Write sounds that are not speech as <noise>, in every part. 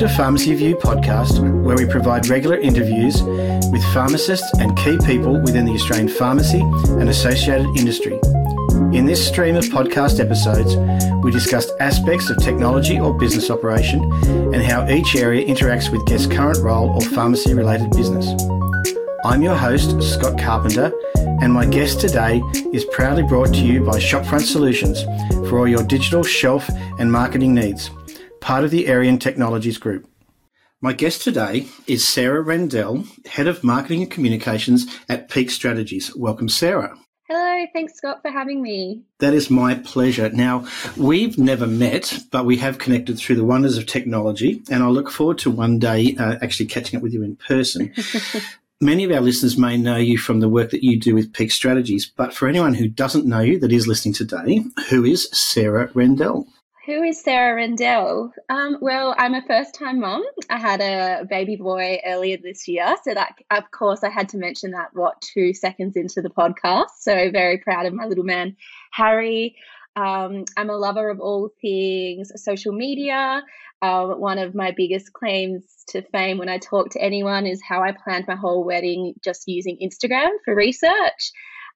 to Pharmacy View podcast, where we provide regular interviews with pharmacists and key people within the Australian pharmacy and associated industry. In this stream of podcast episodes, we discuss aspects of technology or business operation and how each area interacts with guests' current role or pharmacy related business. I'm your host, Scott Carpenter, and my guest today is proudly brought to you by Shopfront Solutions for all your digital shelf and marketing needs, part of the Arian Technologies Group. My guest today is Sarah Rendell, Head of Marketing and Communications at Peak Strategies. Welcome, Sarah. Hello, thanks, Scott, for having me. That is my pleasure. Now, we've never met, but we have connected through the wonders of technology, and I look forward to one day uh, actually catching up with you in person. <laughs> Many of our listeners may know you from the work that you do with Peak Strategies, but for anyone who doesn't know you that is listening today, who is Sarah Rendell? Who is Sarah Rendell? Um, well, I'm a first time mom. I had a baby boy earlier this year. So, that, of course, I had to mention that, what, two seconds into the podcast. So, very proud of my little man, Harry. Um, I'm a lover of all things social media. Uh, one of my biggest claims to fame when I talk to anyone is how I planned my whole wedding just using Instagram for research.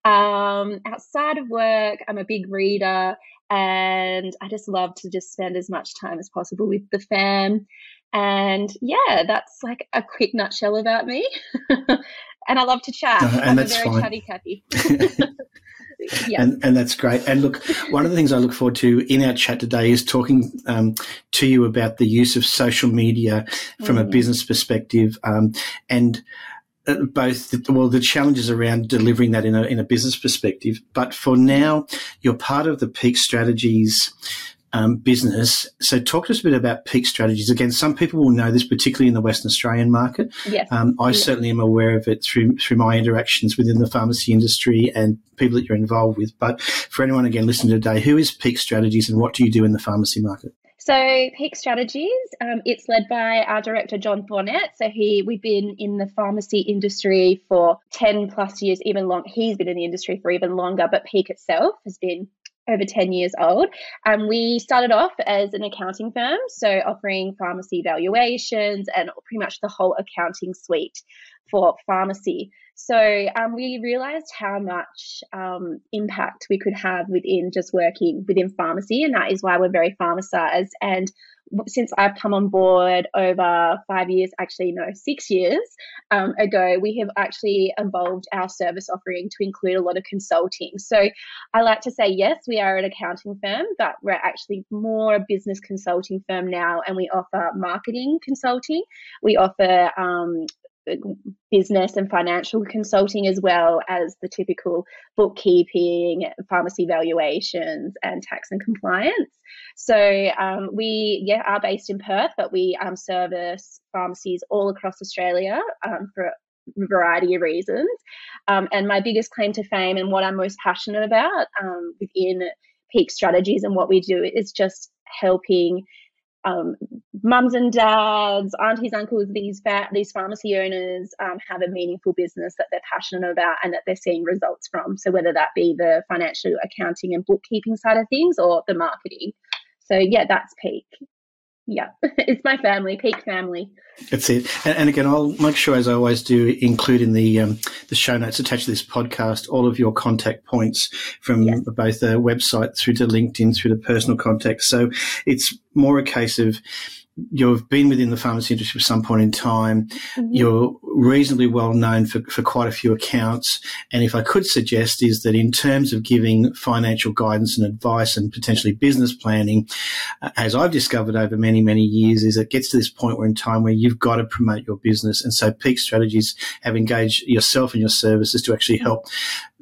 Um, outside of work, I'm a big reader and I just love to just spend as much time as possible with the fam. And yeah, that's like a quick nutshell about me. <laughs> and I love to chat. Uh, and I'm that's a very fine. chatty Cathy. <laughs> <laughs> yeah. And, and that's great. And look, one of the things I look forward to in our chat today is talking um, to you about the use of social media from a Mm. business perspective um, and both the, well the challenges around delivering that in a in a business perspective. But for now, you're part of the Peak Strategies. Um, business. So, talk to us a bit about peak strategies. Again, some people will know this, particularly in the Western Australian market. yes. Um, I Yeah. certainly am aware of it through through my interactions within the pharmacy industry and people that you're involved with. But for anyone again listening today, who is Peak Strategies and what do you do in the pharmacy market? So Peak Strategies, um, it's led by our director John Thornett. So he, we've been in the pharmacy industry for ten plus years, even long. He's been in the industry for even longer, but Peak itself has been over 10 years old. Um, we started off as an accounting firm, so offering pharmacy valuations and pretty much the whole accounting suite for pharmacy. So um, we realized how much um, impact we could have within just working within pharmacy, and that is why we're very pharmacized. And since I've come on board over five years, actually no, six years um, ago, we have actually evolved our service offering to include a lot of consulting. So I like to say yes, we are an accounting firm, but we're actually more a business consulting firm now, and we offer marketing consulting. We offer um, business and financial consulting as well as the typical bookkeeping, pharmacy valuations, and tax and compliance. So um, we yeah are based in Perth, but we um, service pharmacies all across Australia um, for a variety of reasons. Um, and my biggest claim to fame and what I'm most passionate about um, within Peak Strategies and what we do is just helping um, mums and dads, aunties, uncles, these fa- these pharmacy owners um, have a meaningful business that they're passionate about and that they're seeing results from. So whether that be the financial accounting and bookkeeping side of things or the marketing. So yeah, that's Peak. Yeah, <laughs> it's my family, Peak family. That's it. And, and again, I'll make sure, as I always do, include in the um, the show notes attached to this podcast all of your contact points from Yes. both the website through to LinkedIn through to personal contacts. So it's more a case of you've been within the pharmacy industry for some point in time. You're reasonably well known for, for quite a few accounts. And if I could suggest is that in terms of giving financial guidance and advice and potentially business planning, uh, as I've discovered over many, many years, is it gets to this point where in time where you've got to promote your business. And so Peak Strategies have engaged yourself and your services to actually help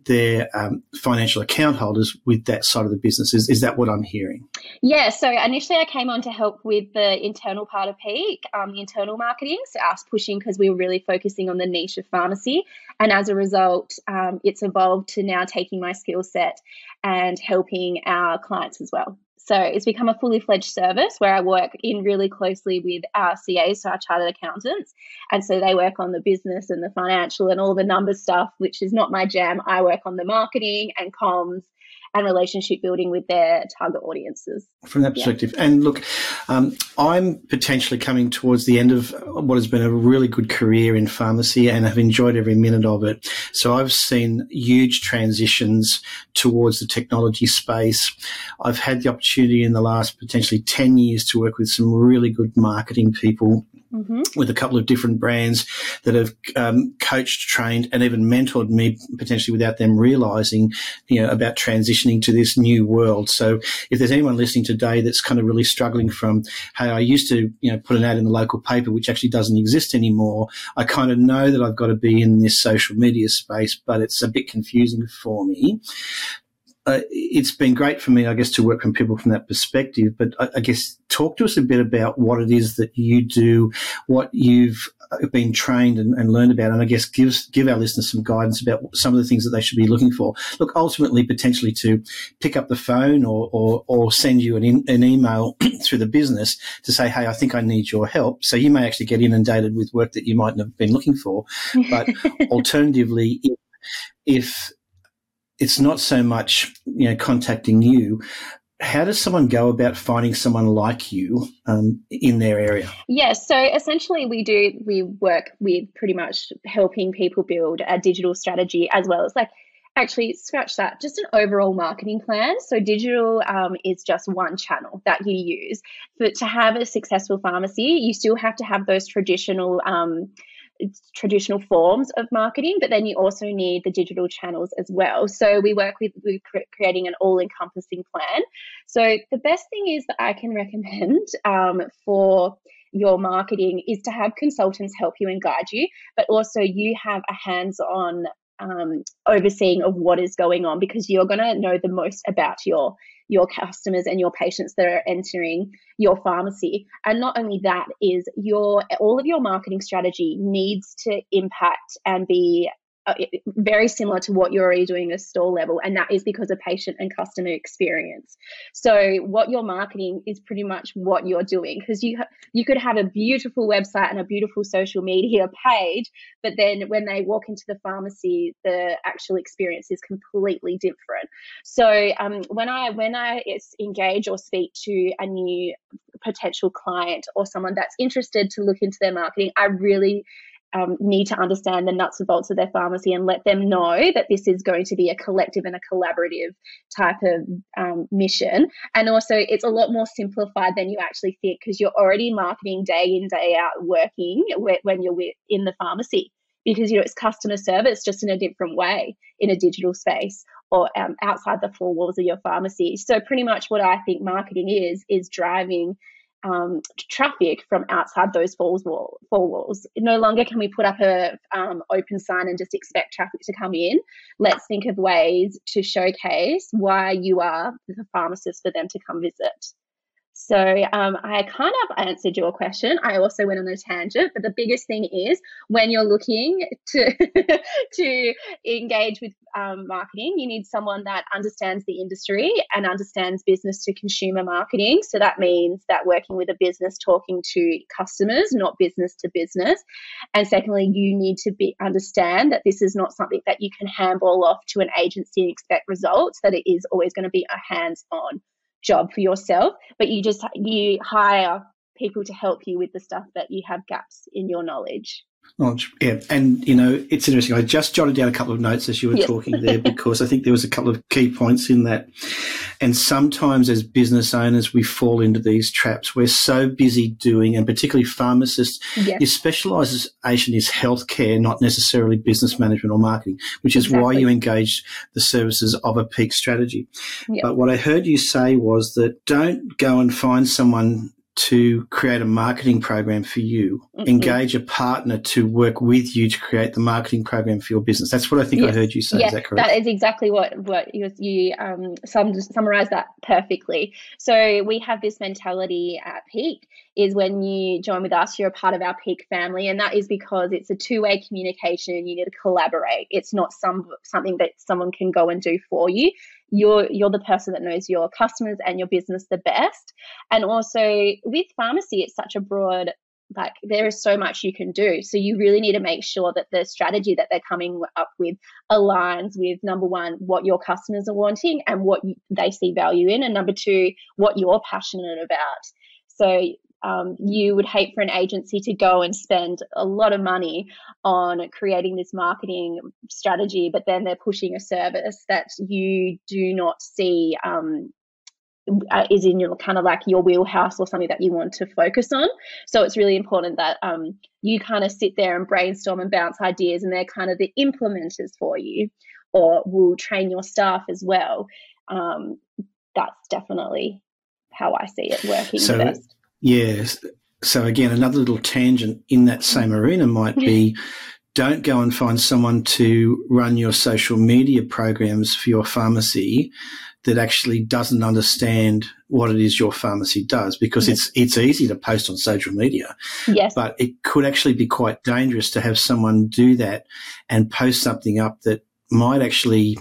their um, financial account holders with that side of the business. Is, is that what I'm hearing? Yeah, so initially I came on to help with the internal part of Peak, um, the internal marketing, so us pushing because we were really focusing on the niche of pharmacy. And as a result, um, it's evolved to now taking my skill set and helping our clients as well. So it's become a fully fledged service where I work in really closely with our CAs, so our chartered accountants. And so they work on the business and the financial and all the number stuff, which is not my jam. I work on the marketing and comms and relationship building with their target audiences. From that perspective. Yeah. And look, um, I'm potentially coming towards the end of what has been a really good career in pharmacy and I've enjoyed every minute of it. So I've seen huge transitions towards the technology space. I've had the opportunity in the last potentially 10 years to work with some really good marketing people mm-hmm. with a couple of different brands that have um, coached, trained, and even mentored me potentially without them realizing, you know, about transitioning to this new world. So if there's anyone listening today that's kind of really struggling from, hey, I used to, you know, put an ad in the local paper, which actually doesn't exist anymore. I kind of know that I've got to be in this social media space, but it's a bit confusing for me uh, it's been great for me, I guess, to work with people from that perspective. But I, I, guess talk to us a bit about what it is that you do, what you've uh, been trained and, and, learned about, and I guess give give our listeners some guidance about some of the things that they should be looking for. Look, ultimately, potentially to pick up the phone or or, or send you an, in, an email <clears throat> through the business to say, "Hey, I think I need your help." So you may actually get inundated with work that you mightn't have been looking for. But <laughs> alternatively, if, if it's not so much you know contacting you. How does someone go about finding someone like you um, in their area? Yes so essentially we do we work with pretty much helping people build a digital strategy as well as like actually scratch that just an overall marketing plan. So digital um, is just one channel that you use. But to have a successful pharmacy you still have to have those traditional um, traditional forms of marketing, but then you also need the digital channels as well. So we work with, with creating an all encompassing plan. So the best thing is that I can <laughs> recommend um, for your marketing is to have consultants help you and guide you, but also you have a hands on um, overseeing of what is going on because you're going to know the most about your your customers and your patients that are entering your pharmacy. And not only that is your all of your marketing strategy needs to impact and be very similar to what you're already doing at store level, and that is because of patient and customer experience. So, what you're marketing is pretty much what you're doing because you ha- you could have a beautiful website and a beautiful social media <laughs> page, but then when they walk into the pharmacy, the actual experience is completely different. So, um, when I when I engage or speak to a new potential client or someone that's interested to look into their marketing, I really um, need to understand the nuts and bolts of their pharmacy and let them know that this is going to be a collective and a collaborative type of um, mission. And also, it's a lot more simplified than you actually think because you're already marketing day in, day out, working when you're in the pharmacy because you know it's customer service just in a different way in a digital space or um, outside the four walls of your pharmacy so pretty much what i think marketing is is driving um, traffic from outside those four, wall, four walls. No longer can we put up a um, open sign and just expect traffic to come in. Let's think of ways to showcase why you are the pharmacist for them to come visit. So um, I kind of answered your question. I also went on a tangent, but the biggest thing is when you're looking to <laughs> to engage with um, marketing, you need someone that understands the industry and understands business to consumer marketing. So that means that working with a business, talking to customers, not business to business. And secondly, you need to be understand that this is not something that you can handball off to an agency and expect results. That it is always going to be a hands-on job for yourself, but you just you hire people to help you with the stuff that you have gaps in your knowledge. Knowledge, yeah, and you know it's interesting. I just jotted down a couple of notes as you were yes. talking there because I think there was a couple of key points in that. And sometimes, as business owners, we fall into these traps. We're so busy doing, and particularly pharmacists, yes. your specialisation is healthcare, not necessarily business management or marketing, which is exactly. why you engage the services of a peak strategy. Yep. But what I heard you say was that don't go and find someone to create a marketing program for you, mm-hmm. engage a partner to work with you to create the marketing program for your business. That's what I think. I heard you say. Yes, is that correct? That is exactly what what you, you um, sum, summarized that perfectly. So we have this mentality at Peak is when you join with us, you're a part of our Peak family, and that is because it's a two way communication. You need to collaborate. It's not some something that someone can go and do for you you're you're the person that knows your customers and your business the best. And also with pharmacy it's such a broad like there is so much you can do. So you really need to make sure that the strategy that they're coming up with aligns with number one what your customers are wanting and what they see value in and number two what you're passionate about. So um, you would hate for an agency to go and spend a lot of money on creating this marketing strategy, but then they're pushing a service that you do not see um, uh, is in your kind of like your wheelhouse or something that you want to focus on. So it's really important that um, you kind of sit there and brainstorm and bounce ideas, and they're kind of the implementers for you, or will train your staff as well. Um, that's definitely how I see it working so, best. Yes. So again, another little tangent in that same arena might be don't go and find someone to run your social media programs for your pharmacy that actually doesn't understand what it is your pharmacy does because yes. it's it's easy to post on social media. Yes. But it could actually be quite dangerous to have someone do that and post something up that might actually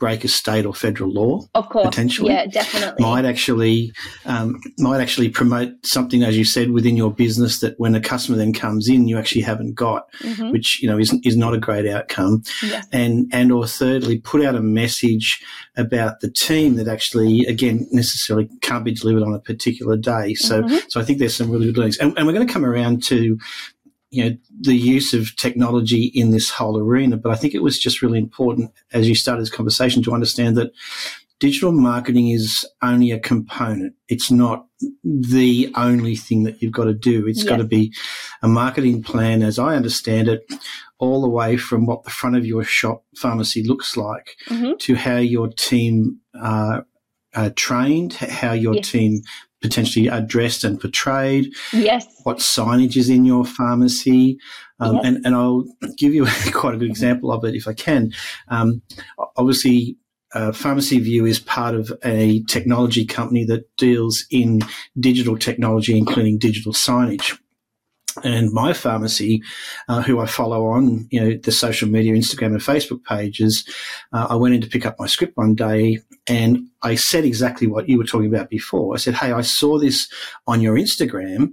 break a state or federal law. Of course, potentially, yeah, definitely. Might actually um, might actually promote something, as you said, within your business that when a customer then comes in, you actually haven't got, mm-hmm. which you know is is not a great outcome. Yes. And and or thirdly, put out a message about the team that actually, again, necessarily can't be delivered on a particular day. So mm-hmm. so I think there's some really good learnings, and, and we're going to come around to you know the use of technology in this whole arena. But I think it was just really important as you started this conversation to understand that digital marketing is only a component. It's not the only thing that you've got to do. It's yes. got to be a marketing plan, as I understand it, all the way from what the front of your shop pharmacy looks like mm-hmm. to how your team are, are trained, how your yes. team potentially addressed and portrayed. Yes. What signage is in your pharmacy. Um, yes. and, and I'll give you <laughs> quite a good example of it if I can. Um, obviously, uh, Pharmacy View is part of a technology company that deals in digital technology, including digital signage and my pharmacy, uh, who I follow on, you know, the social media, Instagram and Facebook pages, uh, I went in to pick up my script one day and I said exactly what you were talking about before. I said, Hey, I saw this on your Instagram,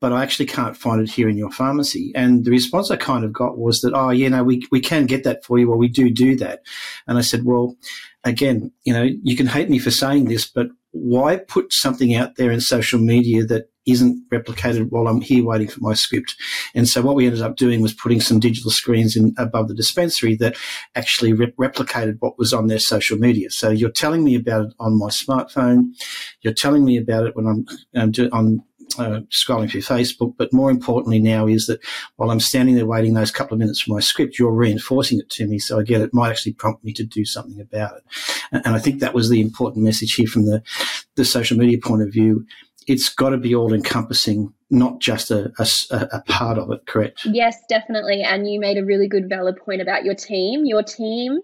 but I actually can't find it here in your pharmacy. And the response I kind of got was that, Oh, you know, we, we can get that for you. Well, we do do that. And I said, well, again, you know, you can hate me for saying this, but why put something out there in social media that isn't replicated while I'm here waiting for my script. And so what we ended up doing was putting some digital screens in above the dispensary that actually re- replicated what was on their social media. So you're telling me about it on my smartphone. You're telling me about it when I'm, I'm do, on uh, scrolling through Facebook, but more importantly now is that while I'm standing there waiting those couple of minutes for my script, you're reinforcing it to me. So get it might actually prompt me to do something about it. And, and I think that was the important message here from the, the social media point of view it's got to be all encompassing, not just a, a, a, part of it, correct? Yes, definitely. And you made a really good, valid point about your team. Your team,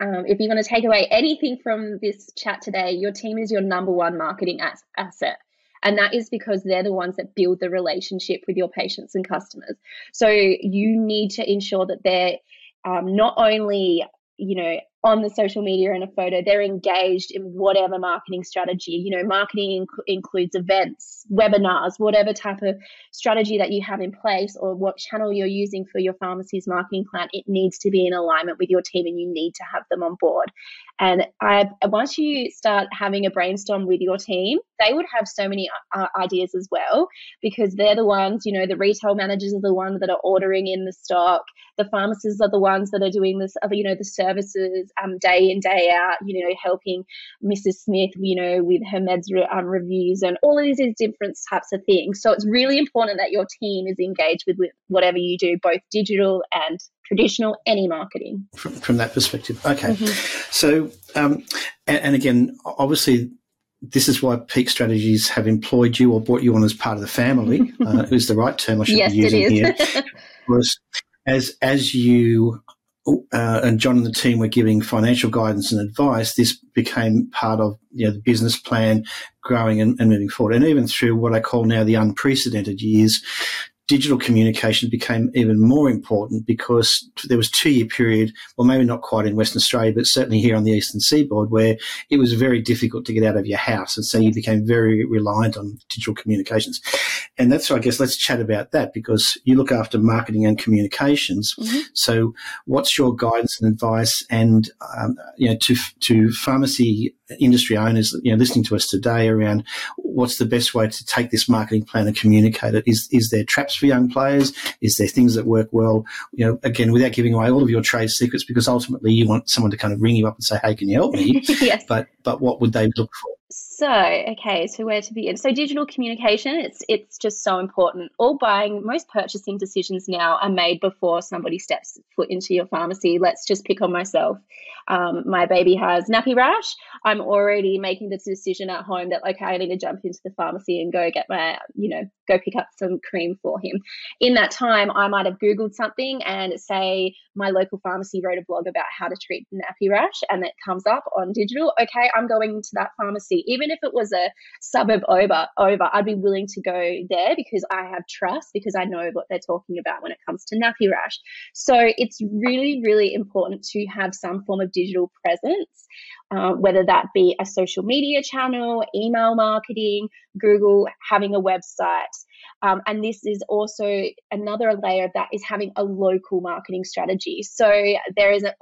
um, if you're going to take away anything from this chat today, your team is your number one marketing as- asset. And that is because they're the ones that build the relationship with your patients and customers. So you need to ensure that they're um, not only you know on the social media and a photo they're engaged in whatever marketing strategy you know marketing inc- includes events webinars whatever type of strategy that you have in place or what channel you're using for your pharmacy's marketing plan it needs to be in alignment with your team and you need to have them on board. And I, once you start having a brainstorm with your team they would have so many uh, ideas as well because they're the ones you know the retail managers are the ones that are ordering in the stock. The pharmacists are the ones that are doing this you know the services um, day in day out you know helping mrs smith you know with her meds re- um, reviews and all of these different types of things so it's really important that your team is engaged with, with whatever you do both digital and traditional any marketing from, from that perspective okay mm-hmm. so um, and, and again obviously this is why Peak Strategies have employed you or brought you on as part of the family. <laughs> uh, is the right term I should yes, be using here. <laughs> as as you uh, and John and the team were giving financial guidance and advice, this became part of you know, the business plan growing and, and moving forward. And even through what I call now the unprecedented years, digital communication became even more important because there was two year period, well, maybe not quite in Western Australia, but certainly here on the eastern seaboard, where it was very difficult to get out of your house, and so you became very reliant on digital communications. And that's, why I guess, let's chat about that because you look after marketing and communications. Mm-hmm. So, what's your guidance and advice, and um, you know, to to pharmacy industry owners, you know, listening to us today around what's the best way to take this marketing plan and communicate it? Is is there traps for young players? Is there things that work well? You know, again, without giving away all of your trade secrets, because ultimately you want someone to kind of ring you up and say, "Hey, can you help me?" <laughs> yes. But but what would they look for? So, okay, so where to begin? So, digital communication, it's it's just so important. All buying, most purchasing decisions now are made before somebody steps foot into your pharmacy. Let's just pick on myself. Um, my baby has nappy rash. I'm already making the decision at home that okay, I need to jump into the pharmacy and go get my, you know, go pick up some cream for him. In that time, I might have Googled something and say my local pharmacy wrote a blog about how to treat nappy rash, and it comes up on digital. Okay, I'm going to that pharmacy, even even if it was a suburb over, over, I'd be willing to go there because I have trust because I know what they're talking about when it comes to nappy rash. So it's really, really important to have some form of digital presence, uh, whether that be a social media channel, email marketing, Google, having a website. Um, and this is also another layer of that is having a local marketing strategy. So there is a,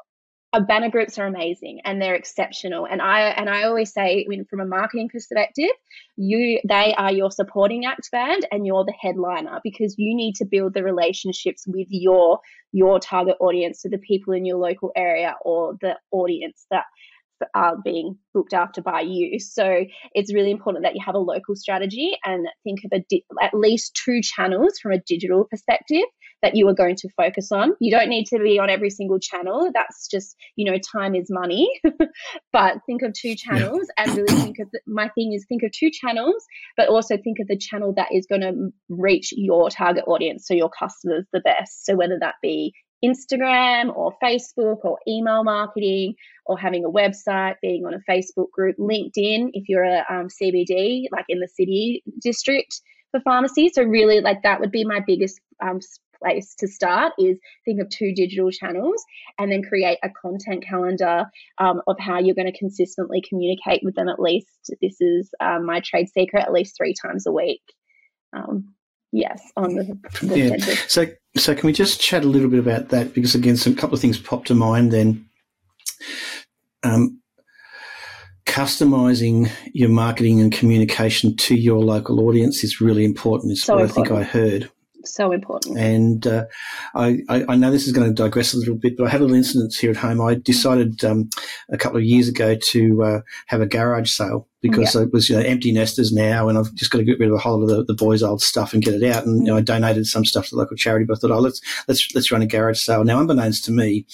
banner groups are amazing and they're exceptional and i and i always say from a marketing perspective you they are your supporting act band and you're the headliner because you need to build the relationships with your your target audience so the people in your local area or the audience that are being looked after by you. So it's really important that you have a local strategy and think of a di- at least two channels from a digital perspective that you are going to focus on. You don't need to be on every single channel. That's just, you know, time is money. <laughs> but think of two channels yeah. and really think of the, my thing is think of two channels, but also think of the channel that is going to reach your target audience, so your customers the best. So whether that be Instagram or Facebook or email marketing or having a website, being on a Facebook group, LinkedIn, if you're a um, CBD, like in the city district for pharmacy. So, really, like that would be my biggest um, place to start is think of two digital channels and then create a content calendar um, of how you're going to consistently communicate with them. At least this is um, my trade secret at least three times a week. Um, yes on the, the yeah. so so can we just chat a little bit about that? Because again some couple of things popped to mind then. Um, customizing your marketing and communication to your local audience is really important. Is so what important. I think I heard so important. And uh, I, I, know this is going to digress a little bit, but I had a little incident here at home. I decided um, a couple of years ago to uh, have a garage sale because yeah. it was you know, empty nesters now, and I've just got to get rid of a whole lot of the, the boys' old stuff and get it out. And you know, I donated some stuff to the local charity, but I thought, oh, let's let's let's run a garage sale. Now, unbeknownst to me,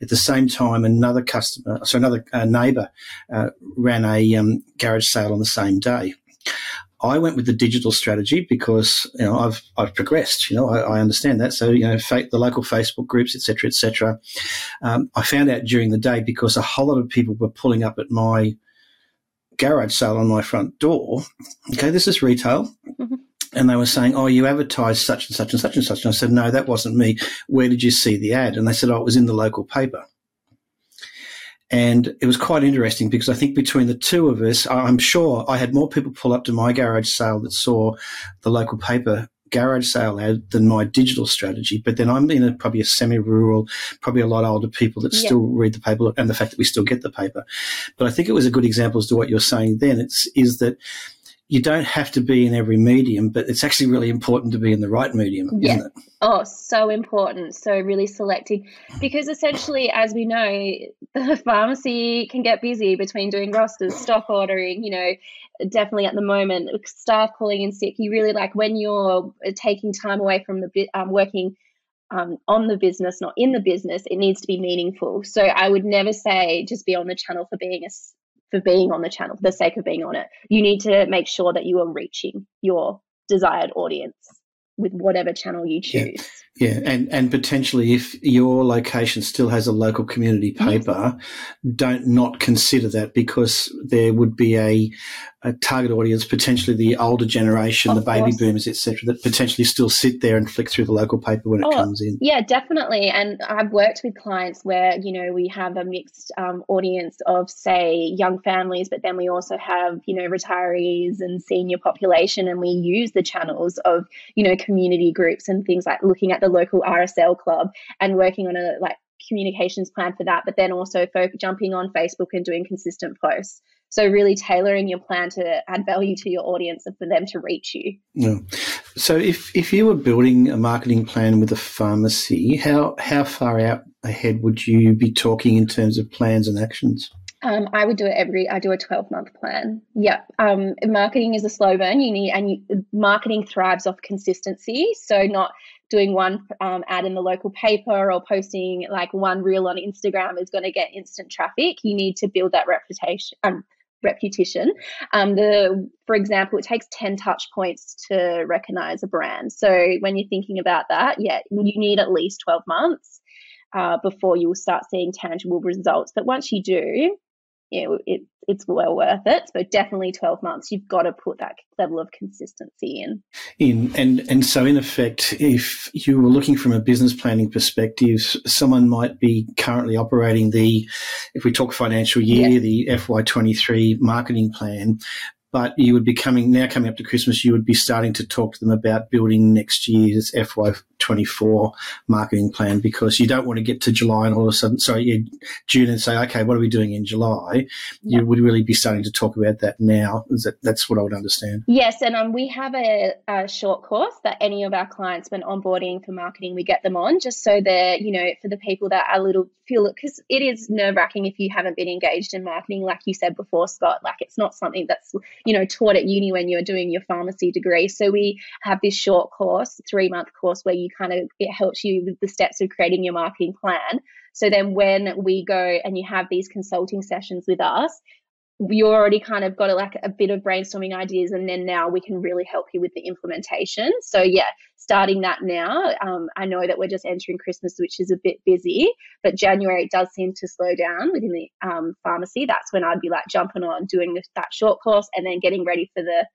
at the same time, another customer, so another uh, neighbour, uh, ran a um, garage sale on the same day. I went with the digital strategy because you know I've I've progressed. You know I, I understand that. So you know the local Facebook groups, etc., etc. Um, I found out during the day because a whole lot of people were pulling up at my garage sale on my front door. Okay, this is retail. Mm-hmm. And they were saying, "Oh, you advertised such and such and such and such." And I said, "No, that wasn't me. Where did you see the ad?" And they said, "Oh, it was in the local paper." And it was quite interesting because I think between the two of us, I'm sure I had more people pull up to my garage sale that saw the local paper garage sale ad than my digital strategy. But then I'm in a, probably a semi-rural, probably a lot older people that yeah. still read the paper and the fact that we still get the paper. But I think it was a good example as to what you're saying then. It's, is that you don't have to be in every medium, but it's actually really important to be in the right medium, yeah. isn't it? Oh, so important. So really selecting because essentially, as we know, <laughs> the pharmacy can get busy between doing rosters, stock ordering, you know, definitely at the moment, staff calling in sick. You really like when you're taking time away from the um, working um, on the business, not in the business, it needs to be meaningful. So I would never say just be on the channel for being a for being on the channel for the sake of being on it. You need to make sure that you are reaching your desired audience with whatever channel you choose. Yeah. Yeah, and, and potentially if your location still has a local community mm-hmm. paper, yes. don't not consider that because there would be a, a target audience, potentially the older generation, of the baby course. boomers, etc., that potentially still sit there and flick through the local paper when it oh, comes in. Yeah, definitely. And I've worked with clients where you know we have a mixed um, audience of say young families, but then we also have you know retirees and senior population, and we use the channels of you know community groups and things like looking at the local RSL club and working on a like communications plan for that, but then also folk jumping on Facebook and doing consistent posts. So really tailoring your plan to add value to your audience and for them to reach you. Yeah. So if, if you were building a marketing plan with a pharmacy, how how far out ahead would you be talking in terms of plans and actions? Um, I would do it every. I do a twelve month plan. Yeah. Um, marketing is a slow burn. You need and you, marketing thrives off consistency. So not doing one um, ad in the local paper or posting like one reel on Instagram is going to get instant traffic. You need to build that reputation. Um, reputation. Um, the, for example, it takes 10 touch points to recognize a brand. So when you're thinking about that, yeah, you need at least 12 months uh, before you will start seeing tangible results. But once you do, it, it, it's well worth it. But definitely 12 months, you've got to put that level of consistency in. In and and so in effect, if you were looking from a business planning perspective, someone might be currently operating the, if we talk financial year, yes. the FY23 marketing plan, but you would be coming now coming up to Christmas, you would be starting to talk to them about building next year's FY24 marketing plan because you don't want to get to July and all of a sudden, sorry, June and say, okay, what are we doing in July? Yeah. You would really be starting to talk about that now. That, that's what I would understand. Yes, and um, we have a, a, short course that any of our clients, when onboarding for marketing, we get them on just so that you know for the people that are a little feel it because it is nerve wracking if you haven't been engaged in marketing, like you said before, Scott. Like it's not something that's you know taught at uni when you're doing your pharmacy degree. So we have this short course, three month course, where you kind of it helps you with the steps of creating your marketing plan. So then when we go and you have these consulting sessions with us, you already kind of got a, like a bit of brainstorming ideas and then now we can really help you with the implementation. So yeah starting that now um, i know that we're just entering christmas which is a bit busy but january does seem to slow down within the um, pharmacy. That's when i'd be like jumping on doing that short course and then getting ready for the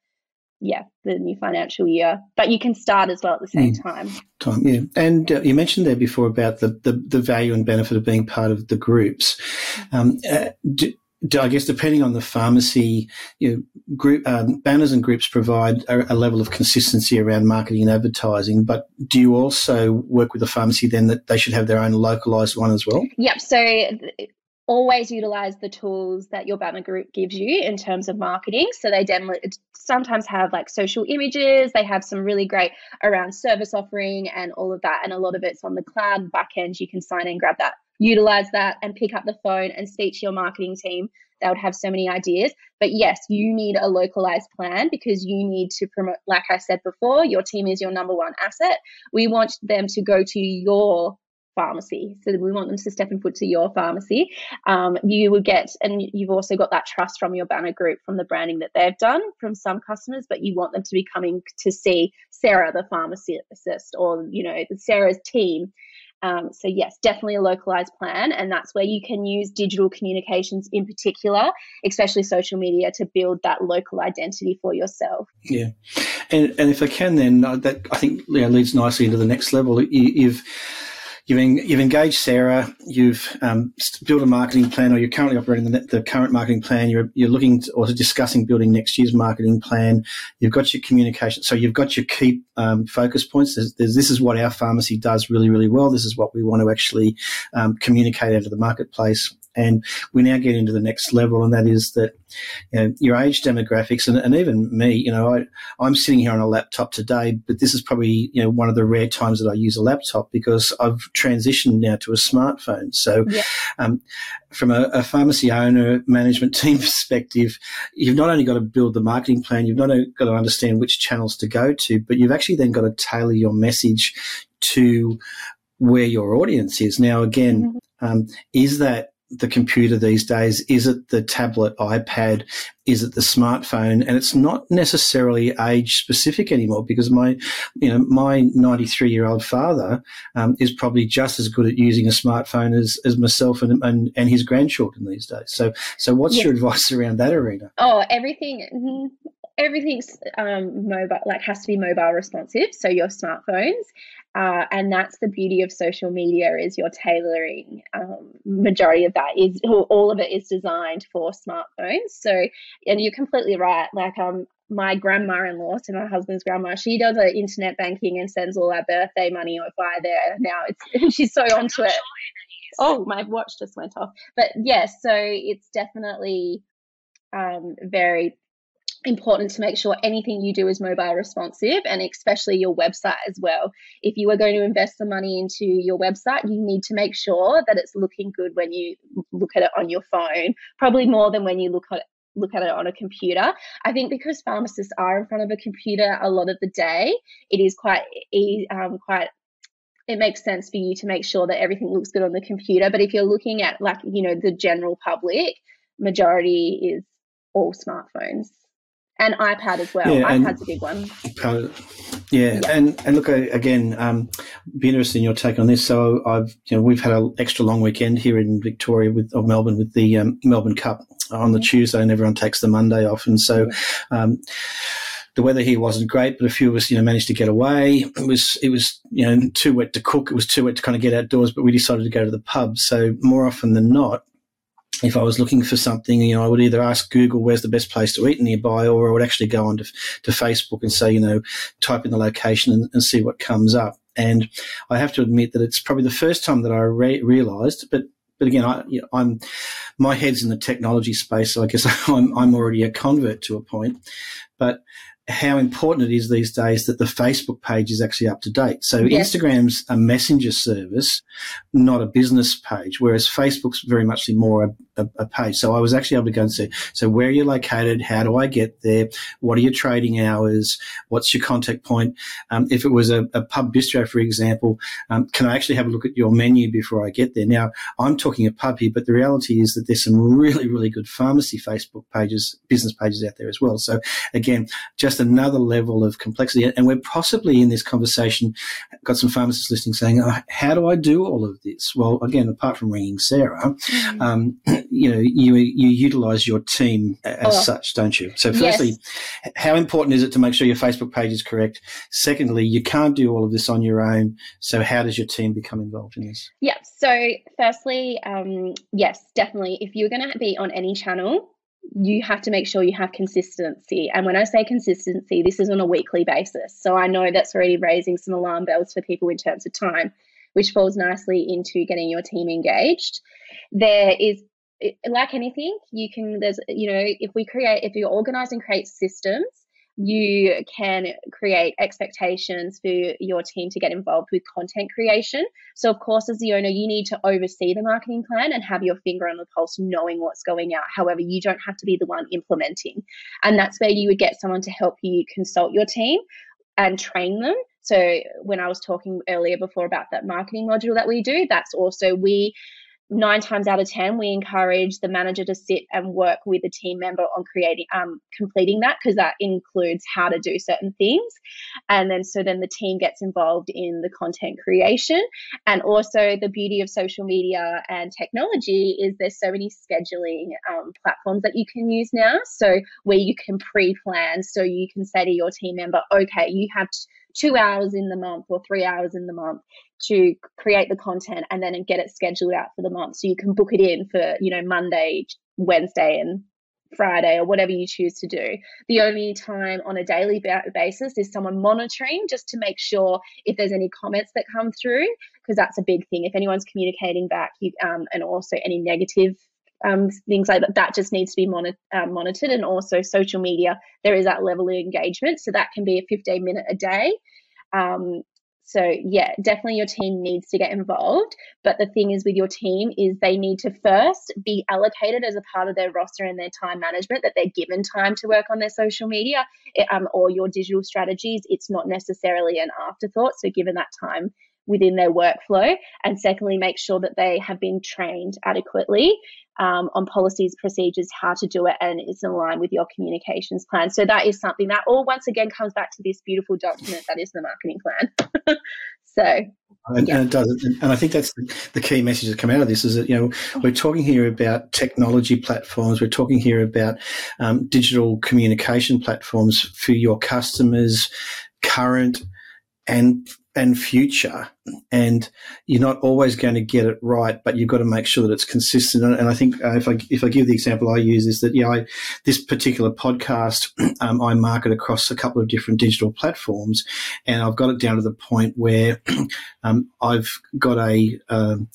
yeah the new financial year. But you can start as well at the same mm. time. Time yeah. And uh, you mentioned there before about the, the, the value and benefit of being part of the groups. Um, uh, do, I guess depending on the pharmacy, you know, group um, banners and groups provide a, a, level of consistency around marketing and advertising. But do you also work with the pharmacy then that they should have their own localized one as well? Yep. So always utilize the tools that your banner group gives you in terms of marketing. So they sometimes have like social images. They have some really great around service offering and all of that. And a lot of it's on the cloud back end. You can sign in, grab that utilize that and pick up the phone and speak to your marketing team. They would have so many ideas. But yes, you need a localized plan because you need to promote, like I said before, your team is your number one asset. We want them to go to your pharmacy. So we want them to step and foot to your pharmacy. Um, you would get, and you've also got that trust from your banner group from the branding that they've done from some customers, but you want them to be coming to see Sarah, the pharmacist, or, you know, Sarah's team um, so yes, definitely a localized plan, and that's where you can use digital communications in particular, especially social media, to build that local identity for yourself. Yeah, and and if I can, then uh, that I think you know, leads nicely into the next level. You've you've, you've engaged Sarah, you've um, built a marketing plan, or you're currently operating the, the current marketing plan. You're, you're looking to, or discussing building next year's marketing plan. You've got your communication, so you've got your key um, focus points. There's, there's, this is what our pharmacy does really, really well. This is what we want to actually um, communicate out to the marketplace. And we now get into the next level, and that is that you know, your age demographics, and, and even me, you know, I, I'm sitting here on a laptop today, but this is probably, you know, one of the rare times that I use a laptop because I've transitioned now to a smartphone. So, yeah. um, from a, a, pharmacy owner management <laughs> team perspective, you've not only got to build the marketing plan, you've not only got to understand which channels to go to, but you've actually then got to tailor your message to where your audience is. Now, again, mm-hmm. um, is that the computer these days? Is it the tablet, iPad? Is it the smartphone? And it's not necessarily age specific anymore because my, you know, my 93 year old father um, is probably just as good at using a smartphone as, as myself and, and, and his grandchildren these days. So, so what's your advice around that arena? Oh, everything. Mm-hmm. Everything's um, mobile, like has to be mobile responsive. So your smartphones, uh, and that's the beauty of social media is you're tailoring um, majority of that is all of it is designed for smartphones. So and you're completely right like um my grandma-in-law to my husband's grandma she does a internet banking and sends all our birthday money via there now it's <laughs> she's so onto it. Oh my watch just went off. But yes yeah, so it's definitely um, very important to make sure anything you do is mobile responsive and especially your website as well. If you are going to invest the money into your website, you need to make sure that it's looking good when you look at it on your phone, probably more than when you look at it look at it on a computer. I think because pharmacists are in front of a computer a lot of the day, it is quite um, quite it makes sense for you to make sure that everything looks good on the computer. But if you're looking at like you know the general public, majority is all smartphones and iPad as well. Yeah, iPad's a big one. yeah, yeah, and and look again, um, be interested in your take on this. So I've you know we've had an extra long weekend here in Victoria with of Melbourne with the um, Melbourne Cup on the. Tuesday, and everyone takes the Monday off, and so. Um, the weather here wasn't great, but a few of us, you know, managed to get away. It was, it was, you know, too wet to cook. It was too wet to kind of get outdoors, but we decided to go to the pub. So more often than not, if I was looking for something, you know, I would either ask Google where's the best place to eat nearby, or I would actually go onto to Facebook and say, you know, type in the location and, and see what comes up. And I have to admit that it's probably the first time that I re- realised, but but again, I, you know, I'm my head's in the technology space, so I guess <laughs> I'm I'm already a convert to a point. But how important it is these days that the Facebook page is actually up to date. So yes. Instagram's a messenger service, not a business page, whereas Facebook's very much more a, a, a, page. So I was actually able to go and say, so where are you located? How do I get there? What are your trading hours? What's your contact point? Um, if it was a, a, pub bistro, for example, um, can I actually have a look at your menu before I get there? Now, I'm talking a pub here, but the reality is that there's some really, really good pharmacy Facebook pages, business pages out there as well. So again, just another level of complexity. And we're possibly in this conversation, got some pharmacists listening saying, oh, how do I do all of this? Well, again, apart from ringing Sarah, mm-hmm. um, <clears throat> you know, you, you utilize your team as oh. such, don't you? So firstly, yes. how important is it to make sure your Facebook page is correct? Secondly, you can't do all of this on your own. So how does your team become involved in this? Yeah. So firstly, um, yes, definitely. If you're going to be on any channel, you have to make sure you have consistency. And when I say consistency, this is on a weekly basis. So I know that's already raising some alarm bells for people in terms of time, which falls nicely into getting your team engaged. There is like anything, you can there's you know, if we create if you organize and create systems you can create expectations for your team to get involved with content creation. So, of course, as the owner, you need to oversee the marketing plan and have your finger on the pulse, knowing what's going out. However, you don't have to be the one implementing. And that's where you would get someone to help you consult your team and train them. So, when I was talking earlier before about that marketing module that we do, that's also we nine times out of ten we encourage the manager to sit and work with a team member on creating um, completing that because that includes how to do certain things. And then so then the team gets involved in the content creation. And also the beauty of social media and technology is there's so many scheduling um, platforms that you can use now. So where you can pre-plan so you can say to your team member okay you have two hours in the month or three hours in the month to create the content and then get it scheduled out for the month. So you can book it in for, you know, Monday, Wednesday, and Friday or whatever you choose to do. The only time on a daily basis is someone monitoring just to make sure if there's any comments that come through, because that's a big thing. If anyone's communicating back, you, um, and also any negative um, things like that, that just needs to be monitor, uh, monitored. And also social media, there is that level of engagement. So that can be a 15 minute a day. Um, so yeah, definitely your team needs to get involved. But the thing is with your team is they need to first be allocated as a part of their roster and their time management that they're given time to work on their social media um, or your digital strategies. It's not necessarily an afterthought. So given that time within their workflow. And secondly, make sure that they have been trained adequately um, on policies, procedures, how to do it, and it's in line with your communications plan. So that is something that all once again comes back to this beautiful document that is the marketing plan. <laughs> so and, yeah. and, it does, and I think that's the, key message that come out of this is that you know we're talking here about technology platforms, we're talking here about um, digital communication platforms for your customers, current and and future. And you're not always going to get it right, but you've got to make sure that it's consistent. And I think uh, if I if I give the example I use is that yeah, this particular podcast <clears throat> um, I market across a couple of different digital platforms, and I've got it down to the point where <clears throat> um, I've got a um,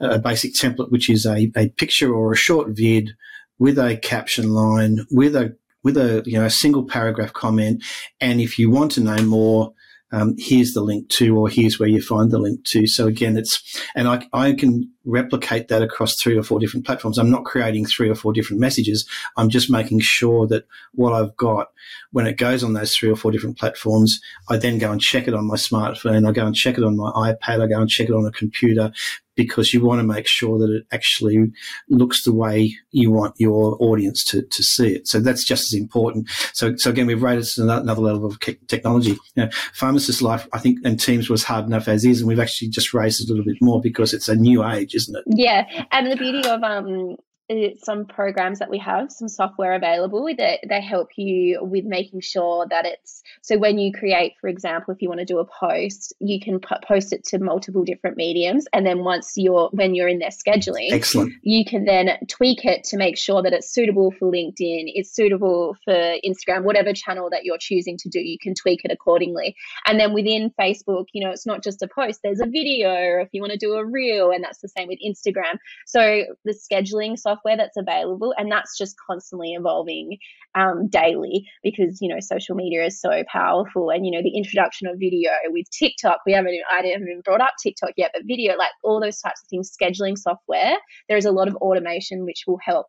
a basic template which is a, a picture or a short vid with a caption line with a with a you know a single paragraph comment, and if you want to know more um, here's the link to, or here's where you find the link to. So again, it's, and I, I can replicate that across three or four different platforms. I'm not creating three or four different messages. I'm just making sure that what I've got, when it goes on those three or four different platforms, I then go and check it on my smartphone. I go and check it on my iPad. I go and check it on a computer because you want to make sure that it actually looks the way you want your audience to, to see it. So that's just as important. So, so again, we've raised another level of technology. You know, pharmacist life, I think, and teams was hard enough as is, and we've actually just raised it a little bit more because it's a new age, isn't it? Yeah, and the beauty of um, Uh, some programs that we have, some software available that they help you with making sure that it's so when you create, for example, if you want to do a post, you can post it to multiple different mediums, and then once you're when you're in their scheduling, excellent, you can then tweak it to make sure that it's suitable for LinkedIn, it's suitable for Instagram, whatever channel that you're choosing to do, you can tweak it accordingly. And then within Facebook, you know, it's not just a post, there's a video, or if you want to do a reel, and that's the same with Instagram. So the scheduling software software that's available, and that's just constantly evolving um, daily because you know social media is so powerful, and you know the introduction of video with TikTok. We haven't I haven't even brought up TikTok yet, but video like all those types of things, scheduling software. There is a lot of automation which will help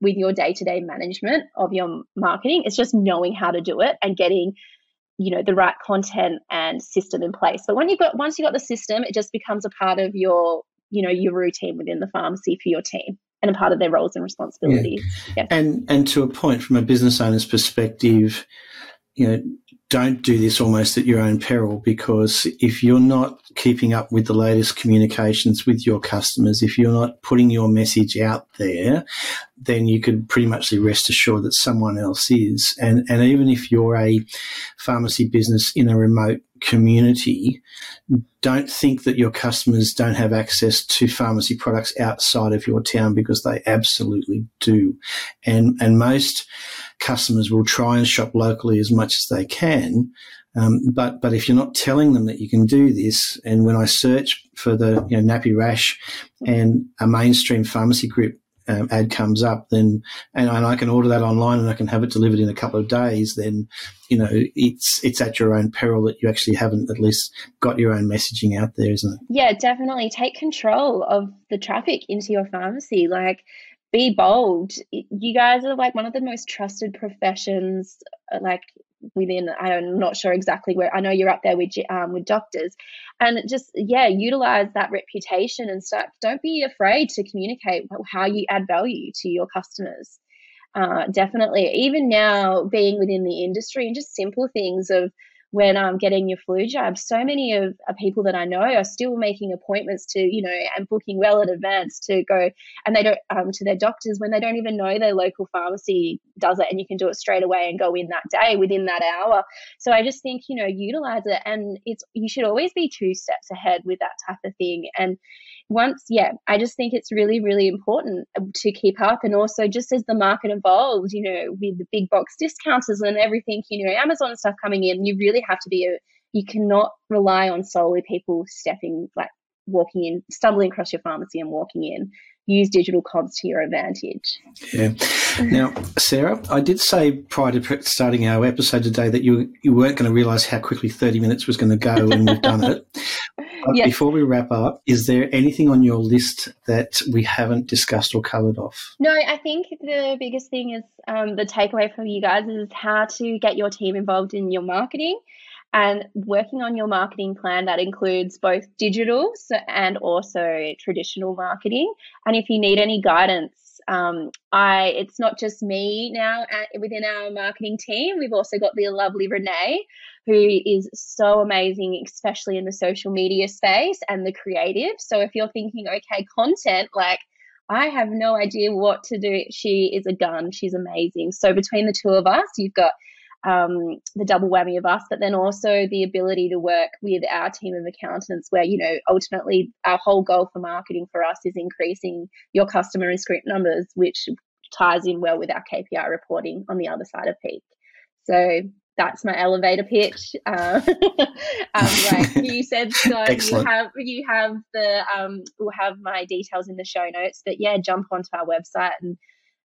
with your day-to-day management of your marketing. It's just knowing how to do it and getting you know the right content and system in place but when you've got once you've got the system it just becomes a part of your you know your routine within the pharmacy for your team and a part of their roles and responsibilities. Yeah. yeah. And and to a point, from a business owner's perspective, you know, don't do this almost at your own peril because if you're not keeping up with the latest communications with your customers, if you're not putting your message out there, then you could pretty much rest assured that someone else is. And and even if you're a pharmacy business in a remote community, don't think that your customers don't have access to pharmacy products outside of your town because they absolutely do. And, and most customers will try and shop locally as much as they can. Um, but, but if you're not telling them that you can do this, and when I search for the you know, nappy rash and a mainstream pharmacy group um, ad comes up, then and, and I can order that online and I can have it delivered in a couple of days, then you know it's it's at your own peril that you actually haven't at least got your own messaging out there, isn't it? Yeah, definitely take control of the traffic into your pharmacy. Like be bold. You guys are like one of the most trusted professions. Like within i'm not sure exactly where i know you're up there with um, with doctors. And just yeah utilize that reputation and stuff. Don't be afraid to communicate how you add value to your customers. Uh, definitely. Even now being within the industry and just simple things of when I'm getting your flu jab, so many of, people that I know are still making appointments to, you know, and booking well in advance to go and they don't um, to their doctors when they don't even know their local pharmacy does it and you can do it straight away and go in that day within that hour. So I just think, you know, utilize it and it's you should always be two steps ahead with that type of thing. And once, yeah, I just think it's really, really important to keep up. And also, just as the market evolves, you know, with the big box discounters and everything, you know, Amazon stuff coming in, you really have to be a, you cannot rely on solely people stepping, like walking in, stumbling across your pharmacy and walking in use digital comms to your advantage. Yeah. Now, Sarah, I did say prior to starting our episode today that you you weren't going to realise how quickly thirty minutes was going to go, and we've done it. <laughs> But yes. before we wrap up, is there anything on your list that we haven't discussed or covered off? No, I think the biggest thing is um, the takeaway from you guys is how to get your team involved in your marketing and working on your marketing plan that includes both digital and also traditional marketing. And if you need any guidance, um, I it's not just me now at, within our marketing team. We've also got the lovely Renee, who is so amazing, especially in the social media space and the creative. So if you're thinking, okay, content, like I have no idea what to do. She is a gun. She's amazing. So between the two of us, you've got um, the double whammy of us, but then also the ability to work with our team of accountants, where you know ultimately our whole goal for marketing for us is increasing your customer and script numbers, which ties in well with our KPI reporting on the other side of peak. So that's my elevator pitch. Uh, <laughs> um, like <laughs> you said, so you have you have the um, we'll have my details in the show notes. But yeah, jump onto our website and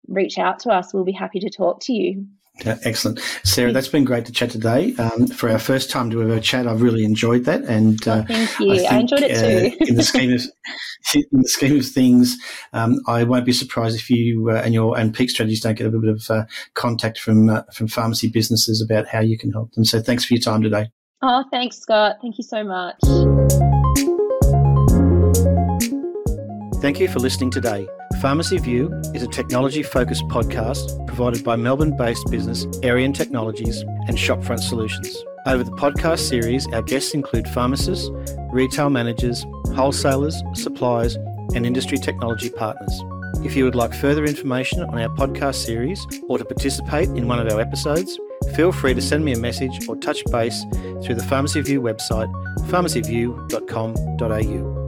reach out to us. We'll be happy to talk to you. Excellent, Sarah. That's been great to chat today. Um, for our first time to ever chat, I've really enjoyed that, and uh, oh, thank you. I, think, I enjoyed it too. uh, <laughs> in the scheme of in the scheme of things, um, I won't be surprised if you uh, and your and Peak Strategies don't get a bit of uh, contact from uh, from pharmacy businesses about how you can help them. So, thanks for your time today. Oh, thanks, Scott. Thank you so much. Thank you for listening today. Pharmacy View is a technology focused podcast provided by Melbourne based business Arian Technologies and Shopfront Solutions. Over the podcast series, our guests include pharmacists, retail managers, wholesalers, suppliers, and industry technology partners. If you would like further information on our podcast series or to participate in one of our episodes, feel free to send me a message or touch base through the Pharmacy View website, pharmacyview.com.au.